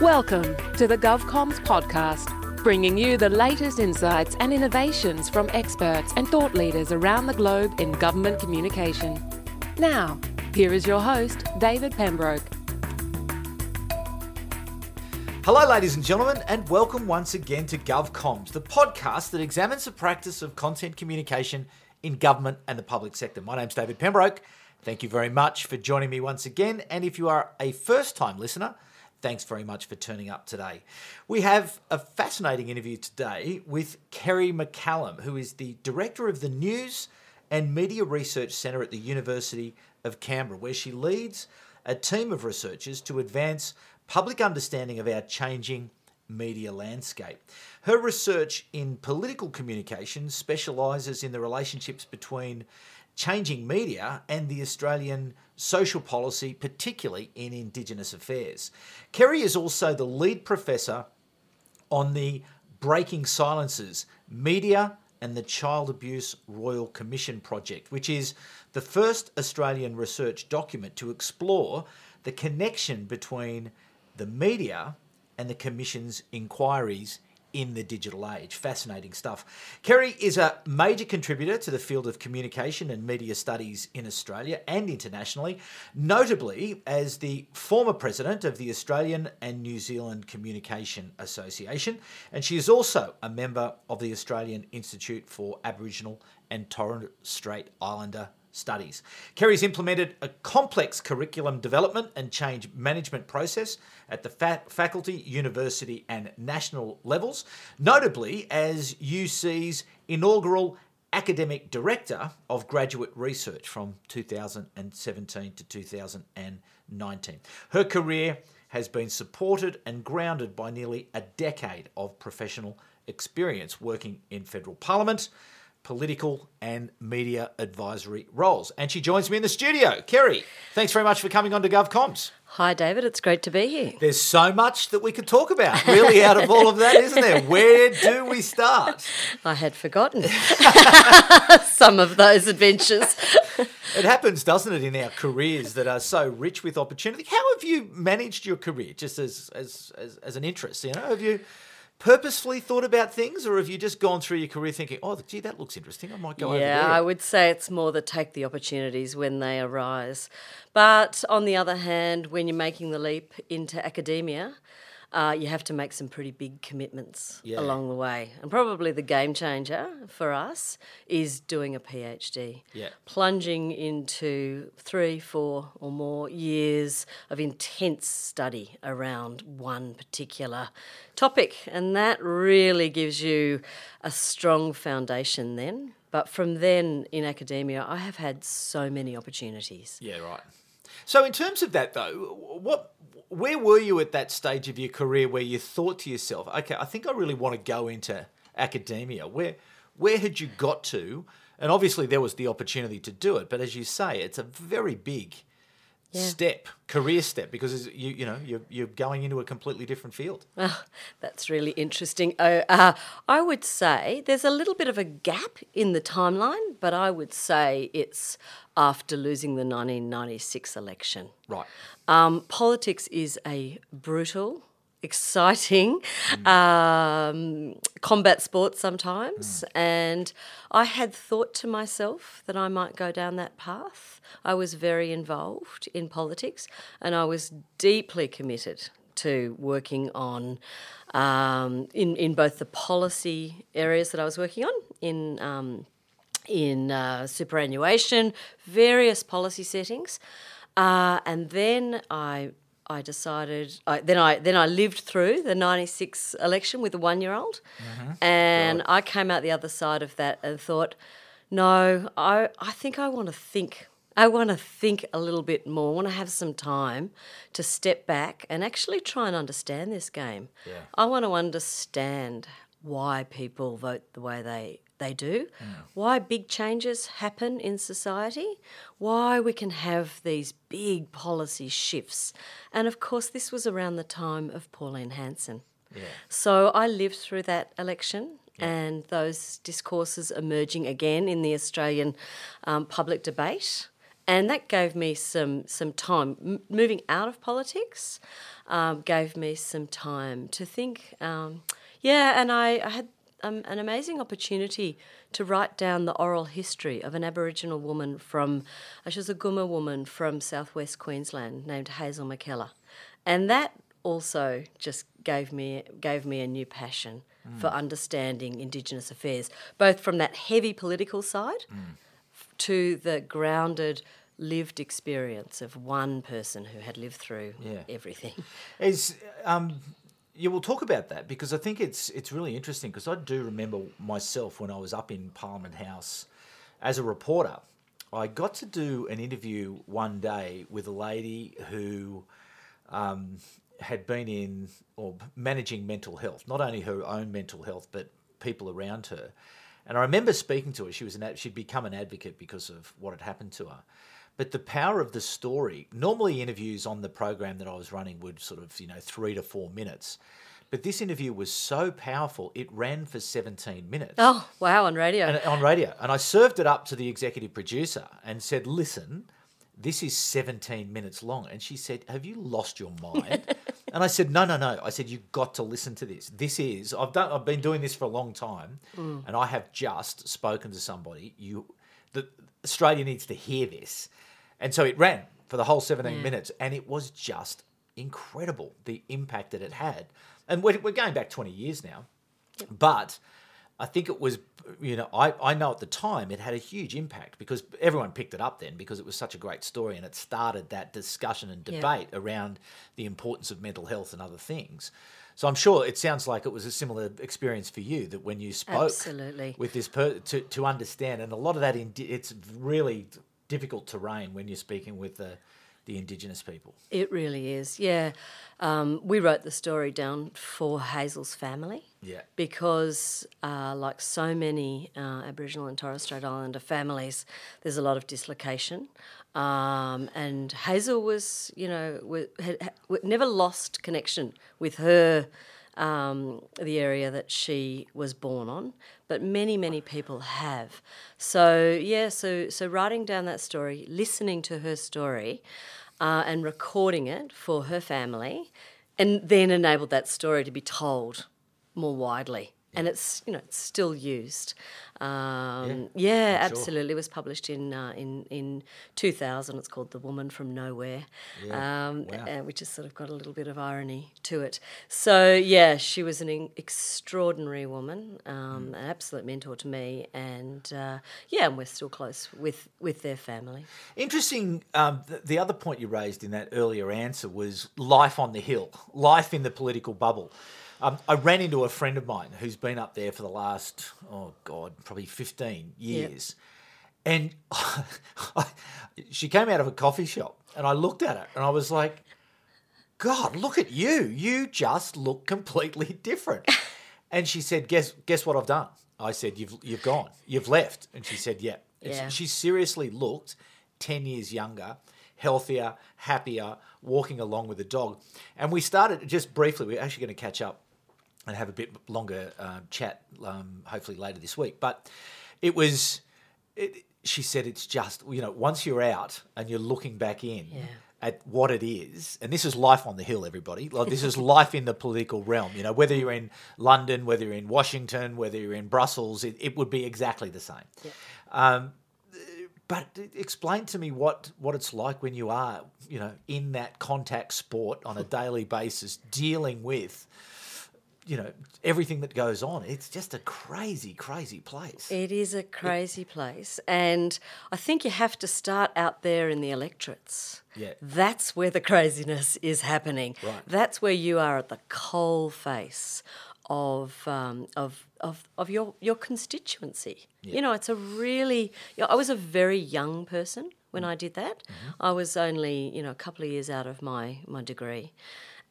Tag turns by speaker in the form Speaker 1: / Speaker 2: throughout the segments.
Speaker 1: Welcome to the GovComms podcast, bringing you the latest insights and innovations from experts and thought leaders around the globe in government communication. Now, here is your host, David Pembroke.
Speaker 2: Hello, ladies and gentlemen, and welcome once again to GovComms, the podcast that examines the practice of content communication in government and the public sector. My name's David Pembroke. Thank you very much for joining me once again. And if you are a first time listener, thanks very much for turning up today. We have a fascinating interview today with Kerry McCallum, who is the Director of the News and Media Research Centre at the University of Canberra, where she leads a team of researchers to advance public understanding of our changing media landscape. Her research in political communication specialises in the relationships between changing media and the Australian social policy, particularly in Indigenous affairs. Kerry is also the lead professor on the Breaking Silences Media and the Child Abuse Royal Commission project, which is the first Australian research document to explore the connection between the media and the Commission's inquiries in the digital age. Fascinating stuff. Kerry is a major contributor to the field of communication and media studies in Australia and internationally, notably as the former president of the Australian and New Zealand Communication Association, and she is also a member of the Australian Institute for Aboriginal and Torres Strait Islander studies. Kerry's implemented a complex curriculum development and change management process at the fa- faculty, university, and national levels, notably as UC's inaugural academic director of graduate research from 2017 to 2019. Her career has been supported and grounded by nearly a decade of professional experience working in federal parliament political and media advisory roles. And she joins me in the studio. Kerry, thanks very much for coming on to GovComms.
Speaker 3: Hi, David. It's great to be here.
Speaker 2: There's so much that we could talk about, really, out of all of that, isn't there? Where do we start?
Speaker 3: I had forgotten some of those adventures.
Speaker 2: It happens, doesn't it, in our careers that are so rich with opportunity? How have you managed your career, just as as, as, as an interest? You know, have you purposefully thought about things, or have you just gone through your career thinking, "Oh, gee, that looks interesting. I might go over there."
Speaker 3: Yeah, I would say it's more the take the opportunities when they arise. But on the other hand, when you're making the leap into academia, uh, you have to make some pretty big commitments
Speaker 2: Yeah.
Speaker 3: along the way. And probably the game changer for us is doing a PhD.
Speaker 2: Yeah.
Speaker 3: Plunging into three, four, or more years of intense study around one particular topic. And that really gives you a strong foundation then. But from then in academia, I have had so many opportunities.
Speaker 2: Yeah, right. So, in terms of that, though, what, where were you at that stage of your career where you thought to yourself, "Okay, I think I really want to go into academia"? Where, where had you got to? And obviously, there was the opportunity to do it, but as you say, it's a very big
Speaker 3: Yeah.
Speaker 2: step, career step, because you, you know you're, you're going into a completely different field.
Speaker 3: Ah, that's really interesting. Oh, uh, I would say there's a little bit of a gap in the timeline, but I would say it's after losing the 1996 election.
Speaker 2: Right.
Speaker 3: Um, politics is a brutal, exciting um, combat sports sometimes, and I had thought to myself that I might go down that path. I was very involved in politics, and I was deeply committed to working on um, in in both the policy areas that I was working on in. Um, in uh, superannuation, various policy settings, uh, and then I I decided I, then I then I lived through the '96 election with a one year old, mm-hmm. and I came out the other side of that and thought, no, I I think I want to think. I want to think a little bit more. I want to have some time to step back and actually try and understand this game.
Speaker 2: Yeah.
Speaker 3: I want to understand why people vote the way they they do, why big changes happen in society, why we can have these big policy shifts. And of course, this was around the time of Pauline Hanson.
Speaker 2: Yeah.
Speaker 3: So I lived through that election and those discourses emerging again in the Australian um, public debate. and that gave me some some time. M- moving out of politics um, gave me some time to think. Um, yeah, and I, I had um, an amazing opportunity to write down the oral history of an Aboriginal woman from, she was a Guma woman from southwest Queensland named Hazel McKellar, and that also just gave me gave me a new passion for understanding Indigenous affairs, both from that heavy political side to the grounded lived experience of one person who had lived through
Speaker 2: Yeah.
Speaker 3: everything.
Speaker 2: Is um, yeah, we'll talk about that because I think it's it's really interesting because I do remember myself when I was up in Parliament House as a reporter. I got to do an interview one day with a lady who um, had been in or managing mental health, not only her own mental health but people around her. And I remember speaking to her. She was an she'd become an advocate because of what had happened to her. But the power of the story. Normally, interviews on the program that I was running would sort of you know three to four minutes. But this interview was so powerful, it ran for 17 minutes
Speaker 3: Oh, wow, on radio.
Speaker 2: and, on radio. And I served it up to the executive producer and said, listen, this is 17 minutes long. And she said, have you lost your mind? and I said, no, no, no. I said, you've got to listen to this. This is, I've done, I've been doing this for a long time mm. and I have just spoken to somebody. You, the, Australia needs to hear this. And so it ran for the whole 17 minutes and it was just incredible, the impact that it had. And we're, we're going back 20 years now. But I think it was, you know, I, I know at the time it had a huge impact because everyone picked it up then because it was such a great story and it started that discussion and
Speaker 3: Yeah.
Speaker 2: debate around the importance of mental health and other things. So I'm sure it sounds like it was a similar experience for you that when you spoke
Speaker 3: Absolutely.
Speaker 2: with this per- to to understand and a lot of that in, it's really difficult terrain when you're speaking with the the indigenous people.
Speaker 3: It really is, yeah. Um, we wrote the story down for Hazel's family.
Speaker 2: Yeah.
Speaker 3: Because, uh, like so many uh, Aboriginal and Torres Strait Islander families, there's a lot of dislocation. Um, and Hazel was, you know, had, had never lost connection with her, um, the area that she was born on, but many, many people have. So yeah, so so writing down that story, listening to her story, uh, and recording it for her family, and then enabled that story to be told more widely. And it's you know it's still used. Um, yeah,
Speaker 2: sure.
Speaker 3: absolutely. It was published in uh, in in 2000. It's called "The Woman from Nowhere,"
Speaker 2: Yeah,
Speaker 3: um,
Speaker 2: wow.
Speaker 3: uh, which has sort of got a little bit of irony to it. So yeah, she was an in- extraordinary woman, um,
Speaker 2: Mm.
Speaker 3: an absolute mentor to me, and uh, yeah, and we're still close with with their family.
Speaker 2: Interesting. Um, the, the other point you raised in that earlier answer was life on the hill, life in the political bubble. Um, I ran into a friend of mine who's been up there for the last, oh God, probably 15 years. And she came out of a coffee shop and I looked at her and I was like, God, look at you. You just look completely different. and she said, Guess guess what I've done? I said, You've you've gone. You've left. And she said, Yeah. She-
Speaker 3: Yeah.
Speaker 2: She seriously looked 10 years younger, healthier, happier, walking along with the dog. And we started just briefly, we're actually going to catch up and have a bit longer uh, chat, um, hopefully later this week. But it was, it, she said, it's just, you know, once you're out and you're looking back in
Speaker 3: Yeah.
Speaker 2: at what it is, and this is life on the hill, everybody. Like this is life in the political realm. You know, whether you're in London, whether you're in Washington, whether you're in Brussels, it, it would be exactly the same. Um, but explain to me what what it's like when you are, you know, in that contact sport on a daily basis, dealing with, you know, everything that goes on. It's just a crazy, crazy place.
Speaker 3: It is a crazy place, and I think you have to start out there in the electorates.
Speaker 2: Yeah.
Speaker 3: That's where the craziness is happening.
Speaker 2: Right.
Speaker 3: That's where you are at the coal face of um, of of of your your constituency. You know, it's a really. You know, I was a very young person when I did that. I was only you know a couple of years out of my my degree,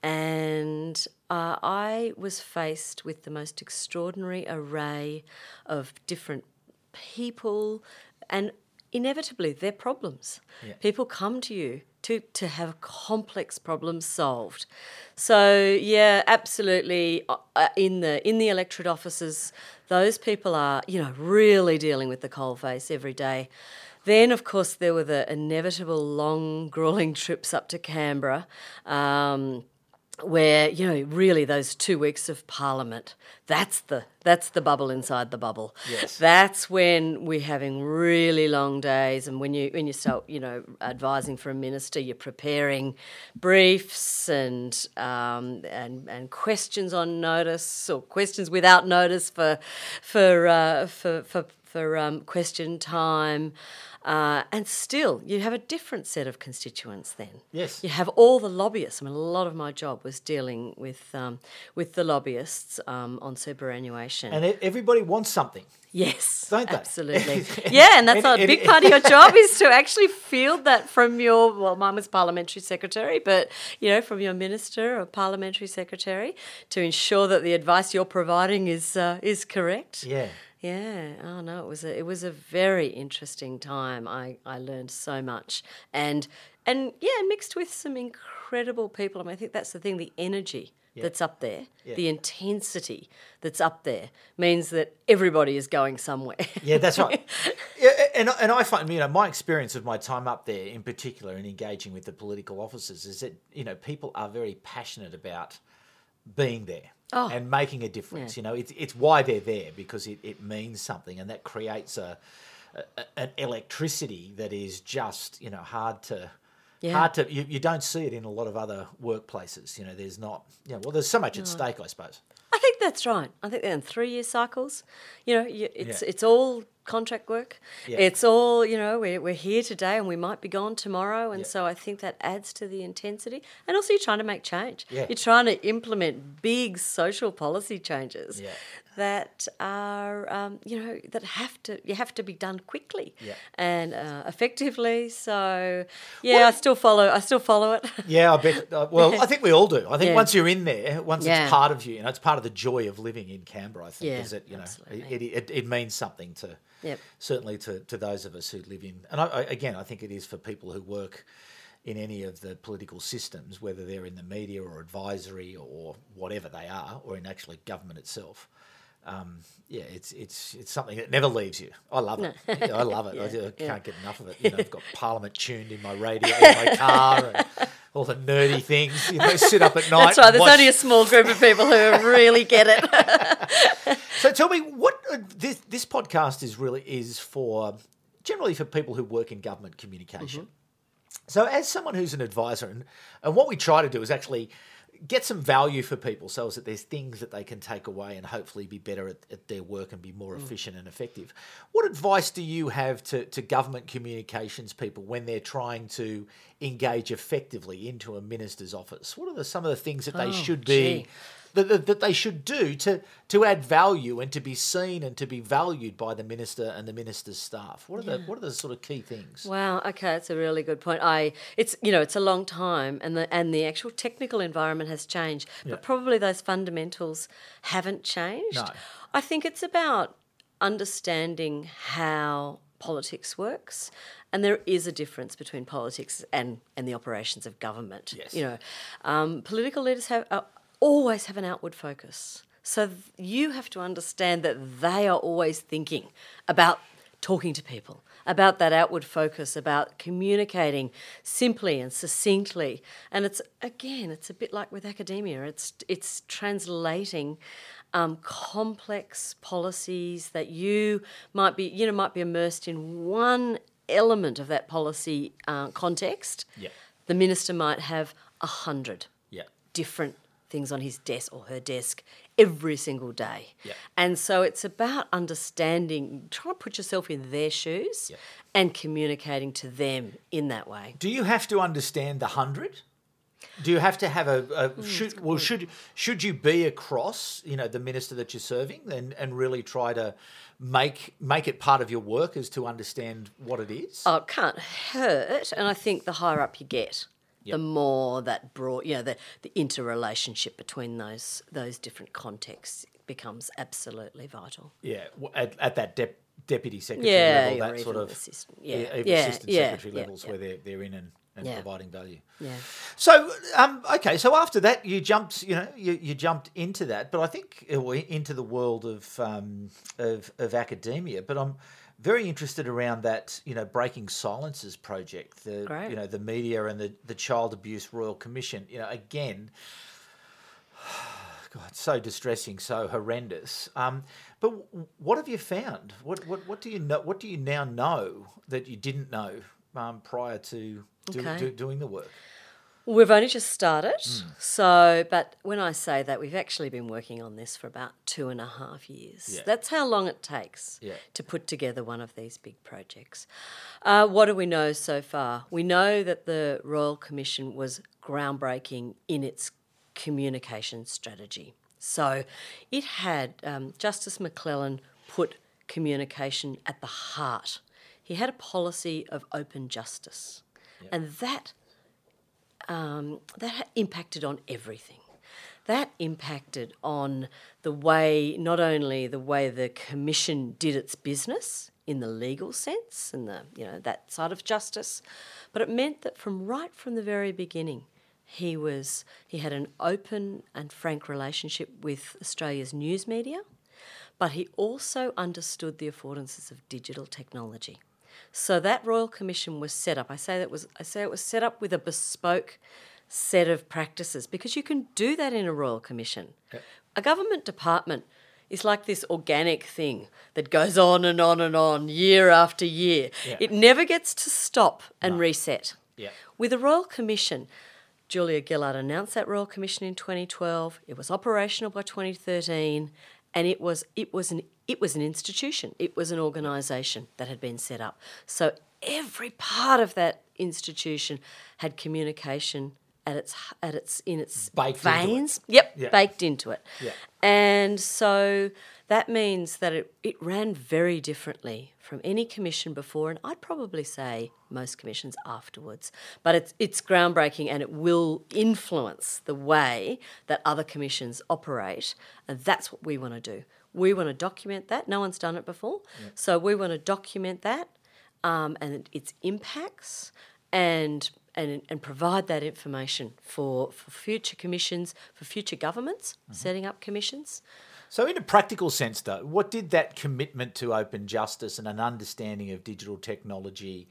Speaker 3: and uh, I was faced with the most extraordinary array of different people and inevitably their problems.
Speaker 2: Yeah.
Speaker 3: People come to you to, to have complex problems solved. So yeah, absolutely. uh, uh, In the in the electorate offices, those people are you know really dealing with the coal face every day. Then, of course, there were the inevitable long, grueling trips up to Canberra. Um, where you know really those two weeks of parliament that's the that's the bubble inside the bubble
Speaker 2: Yes.
Speaker 3: that's when we're having really long days and when you when you start you know advising for a minister you're preparing briefs and um, and and questions on notice or questions without notice for for uh, for for, for um, question time uh, and still, you have a different set of constituents then.
Speaker 2: Yes.
Speaker 3: You have all the lobbyists. I mean, a lot of my job was dealing with um, with the lobbyists um, on superannuation.
Speaker 2: And everybody wants something.
Speaker 3: yes,
Speaker 2: Don't they?
Speaker 3: absolutely. yeah, and that's a big part of your job is to actually field that from your. Well, mine was parliamentary secretary, but you know, from your minister or parliamentary secretary to ensure that the advice you're providing is uh, is correct.
Speaker 2: Yeah.
Speaker 3: Yeah. Oh no, it was a it was a very interesting time. I I learned so much, and and yeah, mixed with some incredible people. I mean, I think that's the thing. The energy that's up there,
Speaker 2: Yeah.
Speaker 3: the intensity that's up there, means that everybody is going somewhere.
Speaker 2: Yeah, that's right. yeah, and and I find you know my experience of my time up there, in particular, in engaging with the political officers, is that you know people are very passionate about being there
Speaker 3: Oh.
Speaker 2: and making a difference. You know, it's it's why they're there because it, it means something, and that creates a, a an electricity that is just you know hard to.
Speaker 3: Yeah.
Speaker 2: Hard to you, you don't see it in a lot of other workplaces. You know, there's not. Yeah, well, there's so much at stake, I suppose.
Speaker 3: I think that's right. I think they're in three year cycles. You know, you, it's
Speaker 2: Yeah.
Speaker 3: it's all contract work.
Speaker 2: Yeah.
Speaker 3: It's all you know. We're we're here today and we might be gone tomorrow, and
Speaker 2: Yeah.
Speaker 3: so I think that adds to the intensity. And also, you're trying to make change.
Speaker 2: Yeah.
Speaker 3: You're trying to implement big social policy changes that are um, you know that have to you have to be done quickly and uh, effectively. So yeah, I still follow. I still follow it.
Speaker 2: Yeah, I bet. Uh, well, I think we all do. I think once you're in there, once it's part of you, you know, it's part of the joy of living in Canberra. I think is that you know it, it, it means something to
Speaker 3: Yep.
Speaker 2: certainly to, to those of us who live in. And I, I, again, I think it is for people who work in any of the political systems, whether they're in the media or advisory or whatever they are, or in actually government itself. Um, yeah, it's it's it's something that never leaves you. I love it. Yeah, I love it. I,
Speaker 3: Yeah,
Speaker 2: I can't
Speaker 3: yeah.
Speaker 2: get enough of it. You know, I've got Parliament tuned in my radio, in my car, and all the nerdy things. You know, sit up at night.
Speaker 3: That's right. There's
Speaker 2: watch-
Speaker 3: only a small group of people who really get it.
Speaker 2: So tell me, what uh, this this podcast is really is for generally for people who work in government communication. So as someone who's an advisor, and, and what we try to do is actually get some value for people so that there's things that they can take away and hopefully be better at, at their work and be more mm. efficient and effective. What advice do you have to, to government communications people when they're trying to engage effectively into a minister's office? What are the, some of the things that they
Speaker 3: Oh,
Speaker 2: should
Speaker 3: gee.
Speaker 2: That, that, that they should do to to add value and to be seen and to be valued by the minister and the minister's staff? What are the what are the sort of key things?
Speaker 3: Wow. Okay, that's a really good point. I it's you know it's a long time, and the and the actual technical environment has changed,
Speaker 2: Yeah.
Speaker 3: but probably those fundamentals haven't changed.
Speaker 2: No.
Speaker 3: I think it's about understanding how politics works. And there is a difference between politics and, and the operations of government.
Speaker 2: Yes.
Speaker 3: You know, um, political leaders have uh, always have an outward focus. So you have to understand that they are always thinking about talking to people, about that outward focus, about communicating simply and succinctly. And it's again, it's a bit like with academia. It's it's translating um, complex policies that you might be you know might be immersed in one element of that policy uh, context.
Speaker 2: Yeah.
Speaker 3: The minister might have a hundred
Speaker 2: Yeah.
Speaker 3: different things on his desk or her desk every single day.
Speaker 2: Yeah.
Speaker 3: And so it's about understanding, trying to put yourself in their shoes
Speaker 2: Yeah.
Speaker 3: and communicating to them in that way.
Speaker 2: Do you have to understand the hundred? Do you have to have a, a hmm, should well should should you be across you know the minister that you're serving and and really try to make make it part of your work is to understand what it is?
Speaker 3: Oh, it can't hurt. And I think the higher up you get,
Speaker 2: Yep.
Speaker 3: the more that broad, you know, the, the interrelationship between those those different contexts becomes absolutely vital.
Speaker 2: Yeah, at, at that dep- deputy secretary
Speaker 3: Yeah,
Speaker 2: level, that sort of
Speaker 3: assistant. Yeah,
Speaker 2: even
Speaker 3: yeah,
Speaker 2: assistant
Speaker 3: yeah,
Speaker 2: secretary
Speaker 3: yeah,
Speaker 2: levels
Speaker 3: yeah.
Speaker 2: where they're they're in and, and
Speaker 3: Yeah.
Speaker 2: providing value.
Speaker 3: Yeah.
Speaker 2: So, um, okay, so after that, you jumped, you know, you, you jumped into that, but I think uh, into the world of, um, of of academia. But I'm very interested around that, you know, breaking silences project, the
Speaker 3: Great.
Speaker 2: you know the media and the the Child Abuse Royal Commission. You know, again, God, so distressing, so horrendous. Um, but w- what have you found? What what what do you know? What do you now know that you didn't know um, prior to do,
Speaker 3: Okay.
Speaker 2: do, doing the work?
Speaker 3: We've only just started.
Speaker 2: Hmm.
Speaker 3: So, but when I say that, we've actually been working on this for about two and a half years.
Speaker 2: Yeah.
Speaker 3: That's how long it takes
Speaker 2: Yeah.
Speaker 3: to put together one of these big projects. Uh, what do we know so far? We know that the Royal Commission was groundbreaking in its communication strategy. So, it had um, Justice McClellan put communication at the heart. He had a policy of open justice. And that um, that impacted on everything. That impacted on the way, not only the way the commission did its business in the legal sense and the you know that side of justice, but it meant that from right from the very beginning, he was he had an open and frank relationship with Australia's news media, but he also understood the affordances of digital technology. So that Royal Commission was set up. I say that was I say it was set up with a bespoke set of practices because you can do that in a Royal Commission. A government department is like this organic thing that goes on and on and on year after year. It never gets to stop and reset.
Speaker 2: Yeah.
Speaker 3: With a Royal Commission, Julia Gillard announced that Royal Commission in 2012. It was operational by 2013, and it was it was an it was an institution. It was an organisation that had been set up. So every part of that institution had communication at its at its in its
Speaker 2: Baked into it.
Speaker 3: veins. Yep,
Speaker 2: Yeah.
Speaker 3: baked into it.
Speaker 2: Yeah.
Speaker 3: And so that means that it, it ran very differently from any commission before, and I'd probably say most commissions afterwards. But it's, it's groundbreaking and it will influence the way that other commissions operate, and that's what we want to do. We want to document that. No one's done it before. So we want to document that um, and its impacts and and, and provide that information for, for future commissions, for future governments setting up commissions.
Speaker 2: So, in a practical sense, though, what did that commitment to open justice and an understanding of digital technology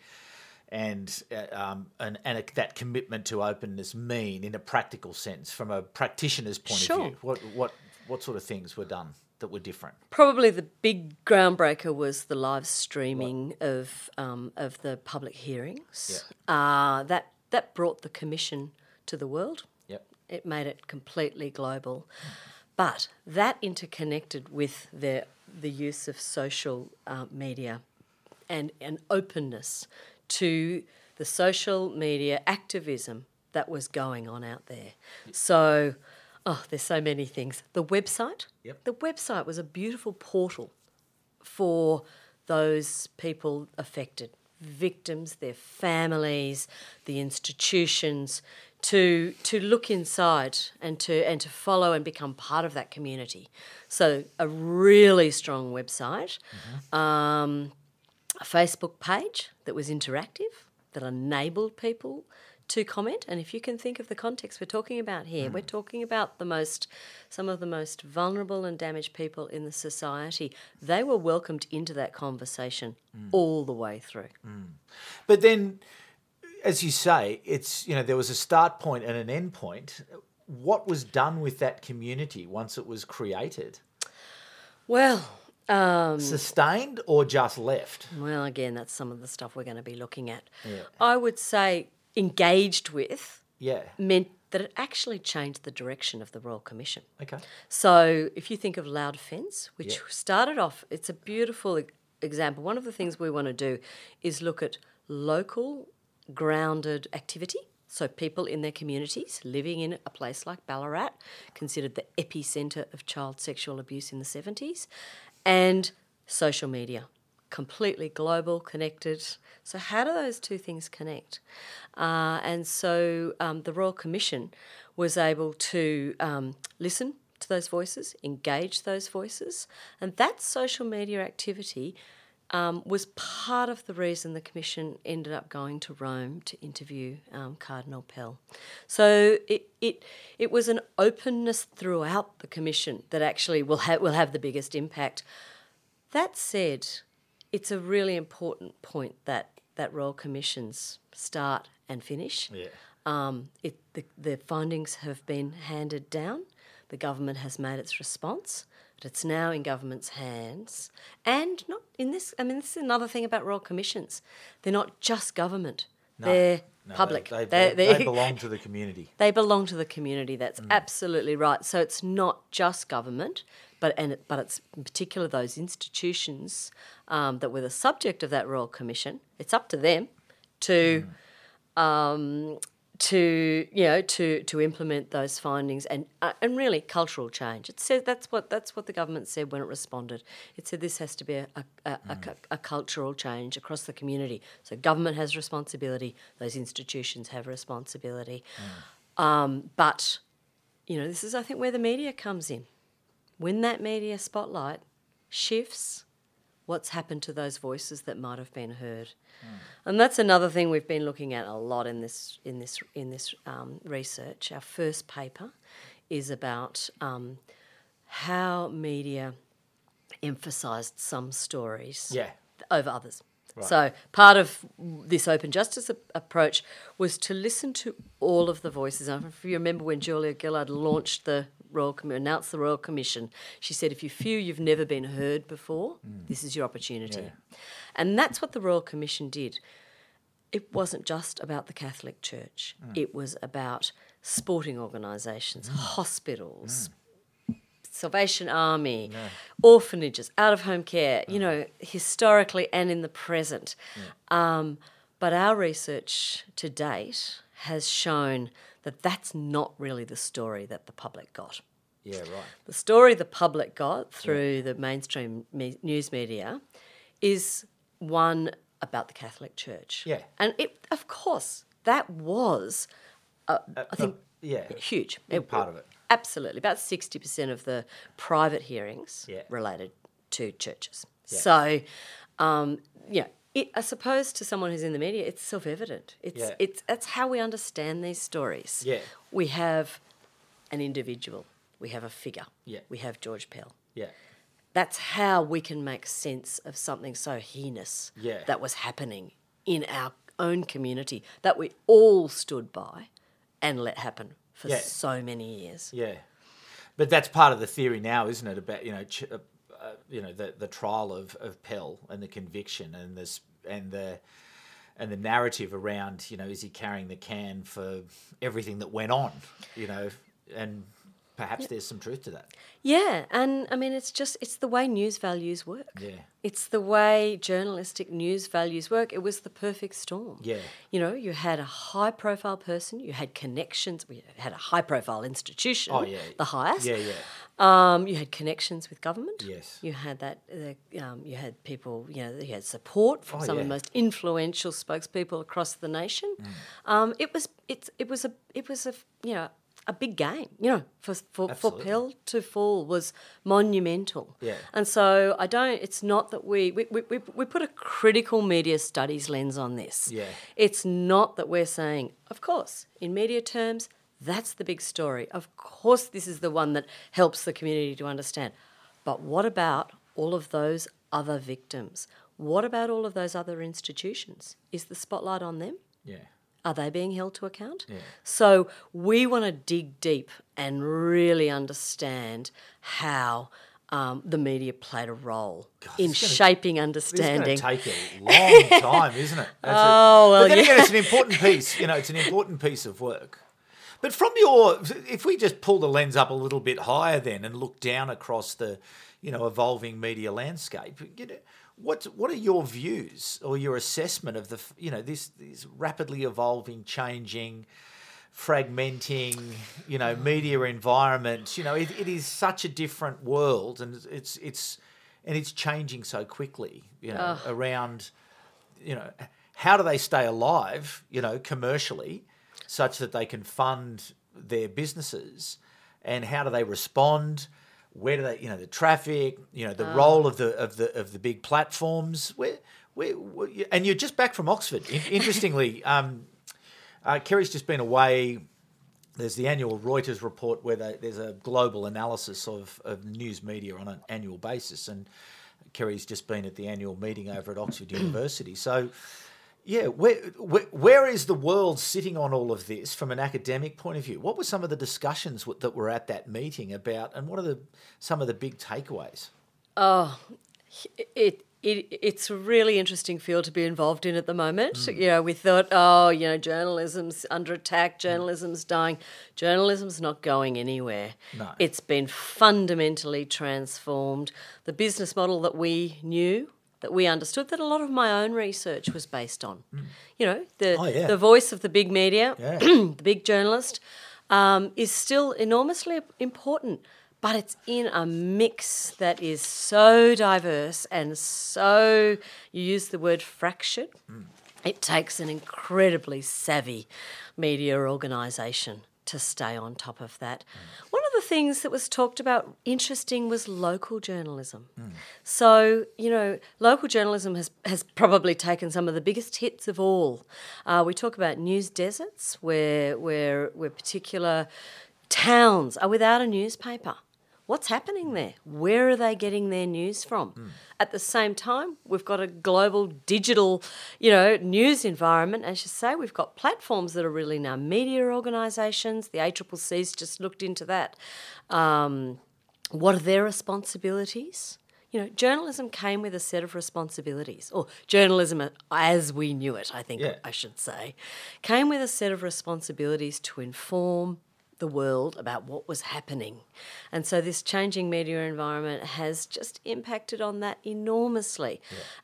Speaker 2: and uh, um, and, and a, that commitment to openness mean in a practical sense from a practitioner's point
Speaker 3: Sure.
Speaker 2: of view? What what what sort of things were done that were different?
Speaker 3: Probably the big groundbreaker was the live streaming of um, of the public hearings. Uh, that that brought the commission to the world.
Speaker 2: Yep.
Speaker 3: It made it completely global. But that interconnected with the the use of social uh, media and an openness to the social media activism that was going on out there. So, oh, there's so many things. The website,
Speaker 2: Yep.
Speaker 3: the website was a beautiful portal for those people affected, victims, their families, the institutions, to to look inside and to and to follow and become part of that community. So a really strong website, um, a Facebook page that was interactive that enabled people to comment. And if you can think of the context we're talking about here, we're hmm. talking about the most, some of the most vulnerable and damaged people in the society. They were welcomed into that conversation hmm. all the way through. Hmm.
Speaker 2: But then, as you say, it's you know there was a start point and an end point. What was done with that community once it was created?
Speaker 3: Well, um,
Speaker 2: Sustained or just left?
Speaker 3: well, again, that's some of the stuff we're going to be looking at. I would say engaged with
Speaker 2: Yeah.
Speaker 3: meant that it actually changed the direction of the Royal Commission.
Speaker 2: Okay.
Speaker 3: So if you think of Loud Fence, which
Speaker 2: Yeah.
Speaker 3: started off, it's a beautiful example. One of the things we want to do is look at local grounded activity. So people in their communities living in a place like Ballarat, considered the epicentre of child sexual abuse in the 70s, and social media, completely global, connected. So how do those two things connect? Uh, and so um, the Royal Commission was able to um, listen to those voices, engage those voices, and that social media activity um, was part of the reason the Commission ended up going to Rome to interview um, Cardinal Pell. So it, it, it was an openness throughout the Commission that actually will, ha- will have the biggest impact. That said, it's a really important point that that royal commissions start and finish.
Speaker 2: Yeah.
Speaker 3: Um, it, the, the findings have been handed down. The government has made its response, but it's now in government's hands. And not in this. I mean, this is another thing about royal commissions. They're not just government. they're
Speaker 2: No,
Speaker 3: public.
Speaker 2: They,
Speaker 3: They're-
Speaker 2: they,
Speaker 3: they're-
Speaker 2: they belong to the community.
Speaker 3: they belong to the community. That's
Speaker 2: Mm.
Speaker 3: absolutely right. So it's not just government, but and but it's in particular those institutions um, that were the subject of that royal commission. It's up to them to. Um, to you know to to implement those findings and uh, and really cultural change. It said that's what that's what the government said when it responded. It said this has to be a, a, a, a a cultural change across the community. So government has responsibility. Those institutions have responsibility. Um, but you know this is I think where the media comes in. When that media spotlight shifts, what's happened to those voices that might have been heard. And that's another thing we've been looking at a lot in this in this in this um, research. Our first paper is about um, how media emphasised some stories
Speaker 2: Yeah.
Speaker 3: over others. So part of this open justice a- approach was to listen to all of the voices. If you remember when Julia Gillard launched the Royal Com- announced the Royal Commission, she said, "If you feel you've never been heard before, mm. this is your opportunity." And that's what the Royal Commission did. It wasn't just about the Catholic Church. Mm. It was about sporting organisations, mm. hospitals, Salvation Army, orphanages, out of home care, you know, historically and in the present. Um, but our research to date has shown that that's not really the story that the public got.
Speaker 2: Yeah, right.
Speaker 3: The story the public got through the mainstream me- news media is one about the Catholic Church.
Speaker 2: Yeah.
Speaker 3: And it, of course, that was, uh, I think,
Speaker 2: yeah.
Speaker 3: huge.
Speaker 2: Big part of it.
Speaker 3: Absolutely. About 60% of the private hearings
Speaker 2: Yeah.
Speaker 3: related to churches.
Speaker 2: Yeah.
Speaker 3: So, um, yeah, it, I suppose to someone who's in the media, it's self evident. It's,
Speaker 2: Yeah.
Speaker 3: it's, that's how we understand these stories.
Speaker 2: Yeah.
Speaker 3: We have an individual, we have a figure,
Speaker 2: Yeah.
Speaker 3: we have George Pell.
Speaker 2: Yeah.
Speaker 3: That's how we can make sense of something so heinous
Speaker 2: Yeah.
Speaker 3: that was happening in our own community that we all stood by and let happen for
Speaker 2: Yeah.
Speaker 3: so many years.
Speaker 2: Yeah, but that's part of the theory now, isn't it? About you know, ch- uh, Uh, you know, the the trial of, of Pell and the conviction and this and the and the narrative around you know, is he carrying the can for everything that went on? You know, and perhaps there's some truth to that.
Speaker 3: Yeah, and I mean, it's just it's the way news values work.
Speaker 2: Yeah.
Speaker 3: It's the way journalistic news values work. It was the perfect storm.
Speaker 2: Yeah.
Speaker 3: You know, you had a high profile person, you had connections, we had a high profile institution,
Speaker 2: Oh, yeah.
Speaker 3: the highest.
Speaker 2: Yeah, yeah,
Speaker 3: Um, you had connections with government.
Speaker 2: Yes.
Speaker 3: You had that. Uh, um, you had people. You know, you had support from
Speaker 2: Oh,
Speaker 3: some of the most influential spokespeople across the nation. Um, it was. It's. It was a. It was a. You know. A big game, you know, for for, for Pell to fall was monumental.
Speaker 2: Yeah.
Speaker 3: And so I don't. It's not that we we, we, we we put a critical media studies lens on this.
Speaker 2: Yeah.
Speaker 3: It's not that we're saying, of course, in media terms, that's the big story. Of course, this is the one that helps the community to understand. But what about all of those other victims? What about all of those other institutions? Is the spotlight on them?
Speaker 2: yeah,
Speaker 3: Are they being held to account?
Speaker 2: Yeah.
Speaker 3: So we want to dig deep and really understand how um, the media played a role in
Speaker 2: is gonna-
Speaker 3: shaping
Speaker 2: This
Speaker 3: understanding.
Speaker 2: is going to take a long time, isn't it? That's
Speaker 3: Oh, well,
Speaker 2: but then
Speaker 3: yeah.
Speaker 2: again, it's an important piece. You know, it's an important piece of work. But from your, if we just pull the lens up a little bit higher, then and look down across the, you know, evolving media landscape, you know, what what are your views or your assessment of the, you know, this this rapidly evolving, changing, fragmenting, you know, media environment? You know, it, it is such a different world, and it's it's and it's changing so quickly. You know, around you know, how do they stay alive, you know, commercially, such that they can fund their businesses, and how do they respond? Where do they, you know, the traffic, you know, the role of the of the of the big platforms. Where, where, where and you're just back from Oxford. Interestingly, um, uh, Kerry's just been away. There's the annual Reuters report where they, there's a global analysis of, of news media on an annual basis, and Kerry's just been at the annual meeting over at Oxford University. So, yeah, where, where where is the world sitting on all of this from an academic point of view? What were some of the discussions that were at that meeting about, and what are the some of the big takeaways?
Speaker 3: Oh, it. It, it's a really interesting field to be involved in at the moment.
Speaker 2: Mm.
Speaker 3: You know, we thought, oh, you know, journalism's under attack, journalism's dying. Journalism's not going anywhere.
Speaker 2: No.
Speaker 3: It's been fundamentally transformed. The business model that we knew, that we understood, that a lot of my own research was based on. You know, the
Speaker 2: Oh, yeah.
Speaker 3: the voice of the big media,
Speaker 2: Yeah.
Speaker 3: the big journalist, um, is still enormously important. But it's in a mix that is so diverse and so, you use the word fractured. It takes an incredibly savvy media organisation to stay on top of that. One of the things that was talked about interesting was local journalism. So, you know, local journalism has, has probably taken some of the biggest hits of all. Uh, we talk about news deserts where, where, where particular towns are without a newspaper. What's happening there? Where are they getting their news from? At the same time, we've got a global digital, you know, news environment. As you say, we've got platforms that are really now media organisations. The ACCC's just looked into that. Um, what are their responsibilities? You know, journalism came with a set of responsibilities, or journalism as we knew it, I think
Speaker 2: Yeah.
Speaker 3: I should say, came with a set of responsibilities to inform the world about what was happening. And so this changing media environment has just impacted on that enormously.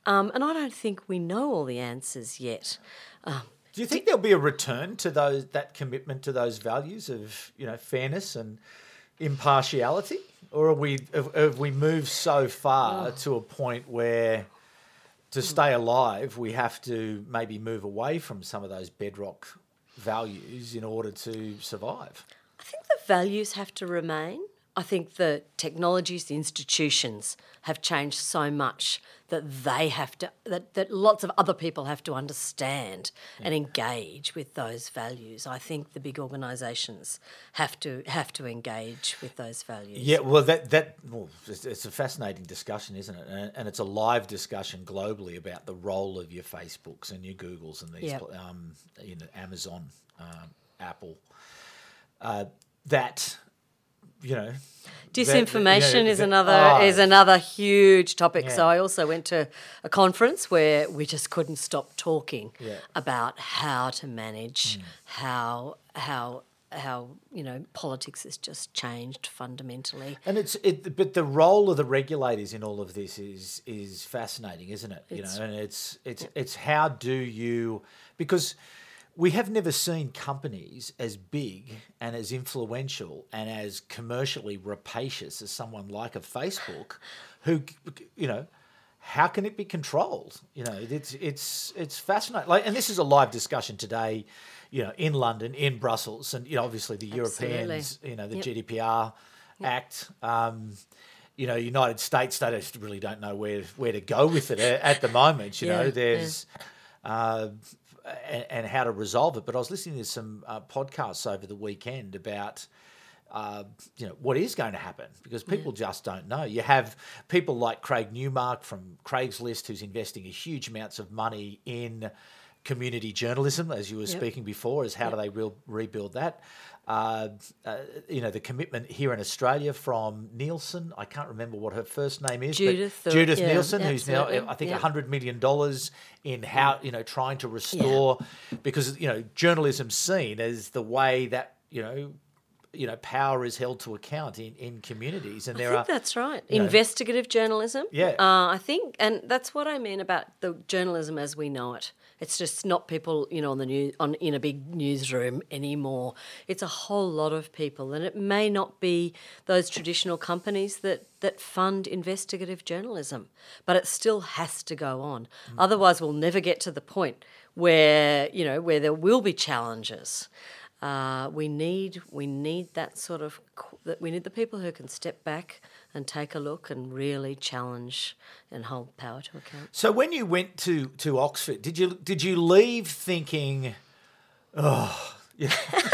Speaker 3: Um, and I don't think we know all the answers yet. Um,
Speaker 2: Do you think there'll be a return to those that commitment to those values of you know fairness and impartiality, or are we have, have we moved so far to a point where to stay alive we have to maybe move away from some of those bedrock values in order to survive?
Speaker 3: I think the values have to remain. I think the technologies, the institutions have changed so much that they have to, that, that lots of other people have to understand and engage with those values. I think the big organisations have to have to engage with those values.
Speaker 2: Yeah, well, that that well, it's, it's a fascinating discussion, isn't it? And, and it's a live discussion globally about the role of your Facebooks and your Googles and these,
Speaker 3: Yep.
Speaker 2: um, you know, Amazon, um, Apple. Uh, that you know,
Speaker 3: Disinformation
Speaker 2: that-
Speaker 3: is
Speaker 2: that-
Speaker 3: another
Speaker 2: oh.
Speaker 3: is another huge topic. So I also went to a conference where we just couldn't stop talking
Speaker 2: Yeah.
Speaker 3: About how to manage how how how you know politics has just changed fundamentally.
Speaker 2: And it's it, but the role of the regulators in all of this is is fascinating, isn't it? You
Speaker 3: It's-
Speaker 2: know, and it's it's it's how do you because we have never seen companies as big and as influential and as commercially rapacious as someone like a Facebook, who you know. How can it be controlled? You know, it's it's it's fascinating. Like, and this is a live discussion today, you know, in London, in Brussels, and you know, obviously the
Speaker 3: Absolutely.
Speaker 2: Europeans, you know, the
Speaker 3: Yep.
Speaker 2: GDPR Act. Um, you know, United States, they just really don't know where where to go with it a- at the moment. You
Speaker 3: Yeah,
Speaker 2: know,
Speaker 3: yeah.
Speaker 2: there's uh, and, and how to resolve it. But I was listening to some uh, podcasts over the weekend about. Uh, you know what is going to happen because people just don't know. You have people like Craig Newmark from Craigslist, who's investing a huge amounts of money in community journalism, as you were speaking before. Is how do they re- rebuild that? Uh, uh, you know the commitment here in Australia from Neilson. I can't remember what her first name is.
Speaker 3: Judith
Speaker 2: but
Speaker 3: or-
Speaker 2: Judith
Speaker 3: yeah,
Speaker 2: Neilson, who's now I think
Speaker 3: yeah.
Speaker 2: hundred million dollars in how you know trying to restore because you know journalism's seen as the way that you know you know power is held to account in, in communities, and
Speaker 3: I
Speaker 2: there
Speaker 3: think
Speaker 2: are
Speaker 3: that's right.
Speaker 2: you know-
Speaker 3: Investigative journalism.
Speaker 2: Yeah.
Speaker 3: Uh, I think, and that's what I mean about the journalism as we know it. It's just not people, you know, on the news, on in a big newsroom anymore. It's a whole lot of people, and it may not be those traditional companies that that fund investigative journalism, but it still has to go on.
Speaker 2: Mm.
Speaker 3: Otherwise, we'll never get to the point where you know where there will be challenges. Uh, we need we need that sort of that we need the people who can step back and take a look and really challenge and hold power to account.
Speaker 2: So when you went to to Oxford, did you did you leave thinking, oh, yeah,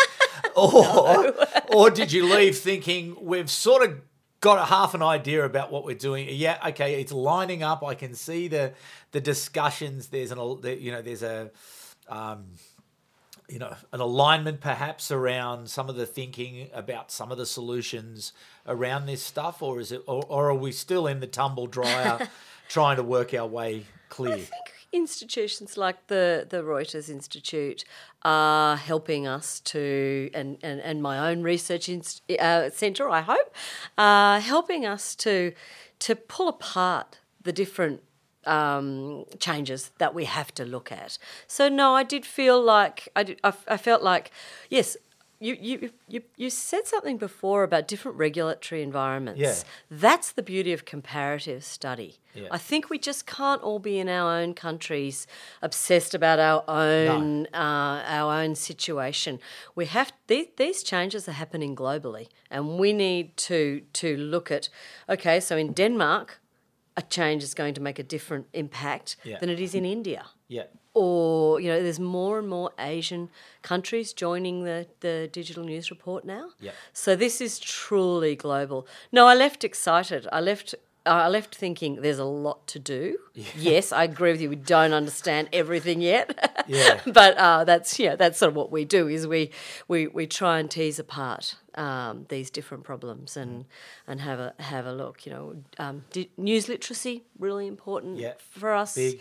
Speaker 2: or or did you leave thinking we've sort of got a half an idea about what we're doing. Yeah, okay, it's lining up. I can see the the discussions. There's an you know there's a um, you know an alignment perhaps around some of the thinking about some of the solutions around this stuff, or is it or, or are we still in the tumble dryer trying to work our way clear?
Speaker 3: I think institutions like the, the Reuters Institute are helping us to, and, and, and my own research inst, uh, centre, I hope, are helping us to, to pull apart the different um, changes that we have to look at. So no, I did feel like I, did, I, I felt like yes, you, you, you, you said something before about different regulatory environments.
Speaker 2: Yeah.
Speaker 3: That's the beauty of comparative study.
Speaker 2: Yeah.
Speaker 3: I think we just can't all be in our own countries obsessed about our own
Speaker 2: No.
Speaker 3: uh, our own situation. We have these, these changes are happening globally, and we need to to look at okay. So in Denmark, a change is going to make a different impact
Speaker 2: Yeah.
Speaker 3: than it is in India
Speaker 2: Yeah.
Speaker 3: or you know there's more and more asian countries joining the, the digital news report now
Speaker 2: Yep.
Speaker 3: so this is truly global no i left excited i left I left thinking there's a lot to do. Yes, I agree with you. We don't understand everything yet.
Speaker 2: Yeah.
Speaker 3: but uh, that's yeah, that's sort of what we do. Is we we, we try and tease apart um, these different problems and and have a have a look. You know, um, di- news literacy really important
Speaker 2: Yeah.
Speaker 3: for us.
Speaker 2: Big.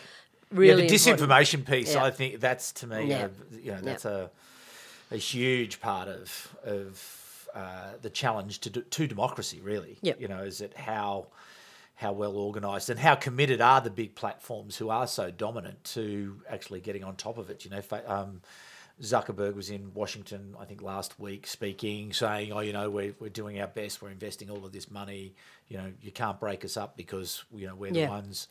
Speaker 3: Really
Speaker 2: yeah, the
Speaker 3: important.
Speaker 2: disinformation piece.
Speaker 3: Yeah.
Speaker 2: I think that's to me,
Speaker 3: Yeah.
Speaker 2: a, you know, that's a a huge part of of uh, the challenge to to democracy. Really,
Speaker 3: Yep.
Speaker 2: you know, is it how how well organised and how committed are the big platforms who are so dominant to actually getting on top of it? You know, um, Zuckerberg was in Washington, I think, last week, speaking, saying, "Oh, you know, we're we're doing our best. We're investing all of this money. You know, you can't break us up because you know we're the ones."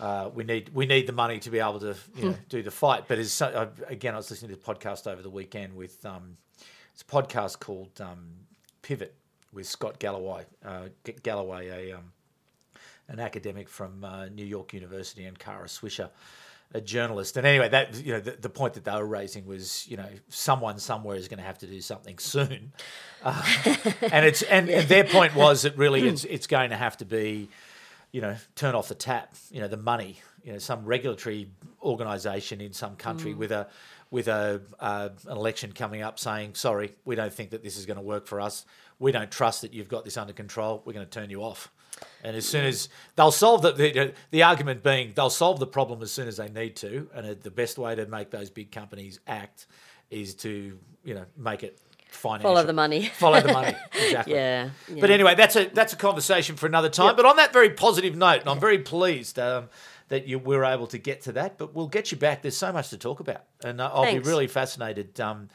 Speaker 2: uh, we need we need the money to be able to you know do the fight. But as so, uh, again, I was listening to the podcast over the weekend with um, it's a podcast called um, Pivot with Scott Galloway. Uh, Galloway, a um, an academic from uh, New York University, and Kara Swisher, a journalist. And anyway, that you know the, the point that they were raising was you know someone somewhere is going to have to do something soon, uh, and it's and, and their point was that really it's it's going to have to be you know, turn off the tap, you know, the money, you know, some regulatory organisation in some country with a with a uh, an election coming up saying, sorry, we don't think that this is going to work for us. We don't trust that you've got this under control. We're going to turn you off. And as soon as they'll solve the, the the argument being they'll solve the problem as soon as they need to, and it- the best way to make those big companies act is to you know make it financial.
Speaker 3: Follow the money.
Speaker 2: Follow the money. Exactly.
Speaker 3: Yeah,
Speaker 2: But anyway, that's a that's a conversation for another time. But on that very positive note, and I'm very pleased um, that you were able to get to that. But we'll get you back. There's so much to talk about, and uh, I'll
Speaker 3: Thanks.
Speaker 2: be really fascinated um,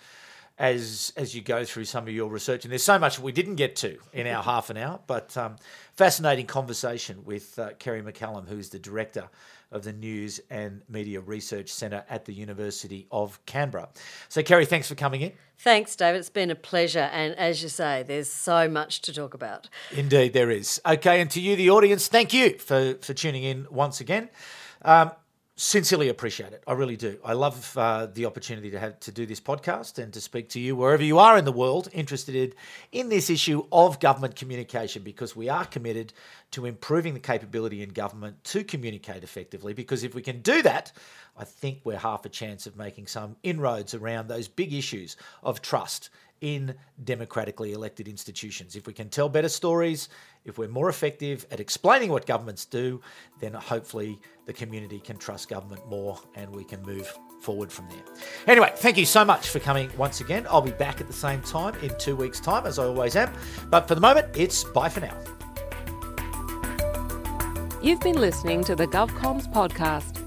Speaker 2: as as you go through some of your research. And there's so much we didn't get to in our half an hour, but um, fascinating conversation with uh, Kerry McCallum, who's the director of the News and Media Research Centre at the University of Canberra. So, Kerry, thanks for coming in.
Speaker 3: Thanks, David. It's been a pleasure. And as you say, there's so much to talk about.
Speaker 2: Indeed, there is. Okay, and to you, the audience, thank you for, for tuning in once again. Um, sincerely appreciate it. I really do. I love uh, the opportunity to have to do this podcast and to speak to you wherever you are in the world interested in this issue of government communication because we are committed to improving the capability in government to communicate effectively because if we can do that, I think we're half a chance of making some inroads around those big issues of trust in democratically elected institutions. If we can tell better stories, if we're more effective at explaining what governments do, then hopefully the community can trust government more and we can move forward from there. Anyway, thank you so much for coming once again. I'll be back at the same time in two weeks' time, as I always am. But for the moment, it's bye for now.
Speaker 1: You've been listening to the GovComms podcast.